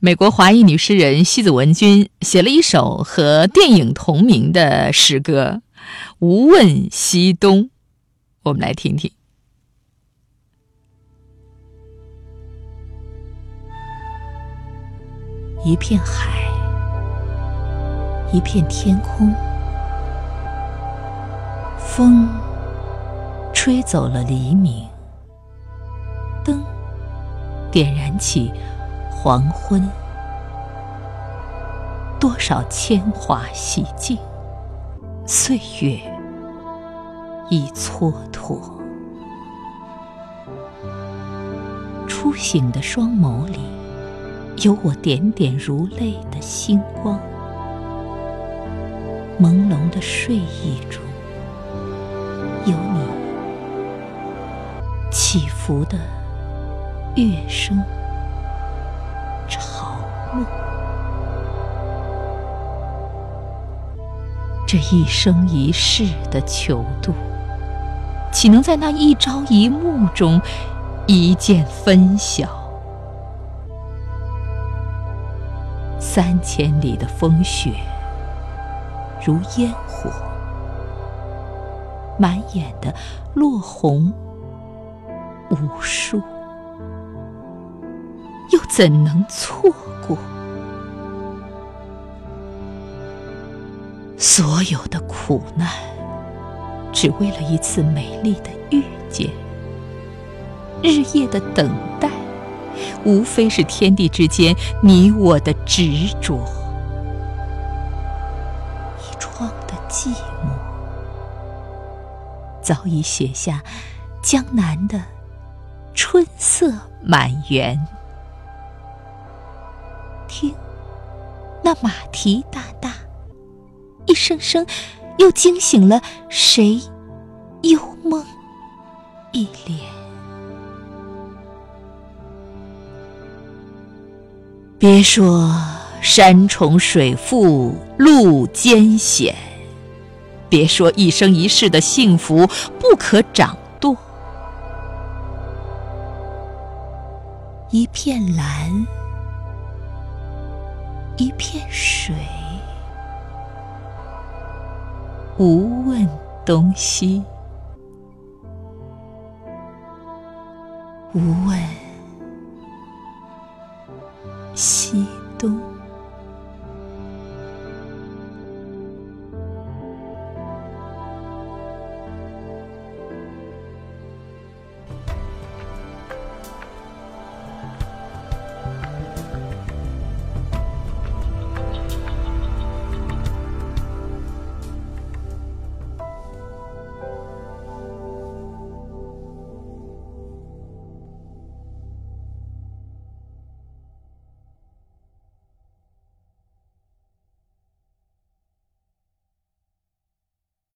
美国华裔女诗人西子文君写了一首和电影同名的诗歌《无问西东》，我们来听听。一片海，一片天空，风吹走了黎明，灯点燃起。黄昏，多少铅华洗尽，岁月已蹉跎。初醒的双眸里，有我点点如泪的星光；朦胧的睡意中，有你起伏的乐声。梦这一生一世的求渡，岂能在那一朝一暮中一见分晓？三千里的风雪如烟火，满眼的落红无数，又怎能错过？所有的苦难，只为了一次美丽的遇见。日夜的等待，无非是天地之间你我的执着。一窗的寂寞，早已写下江南的春色满园。听，那马蹄哒哒。一声声，又惊醒了谁？幽梦一帘。别说山重水复路艰险，别说一生一世的幸福不可掌舵。一片蓝，一片水。无问东西，无问西。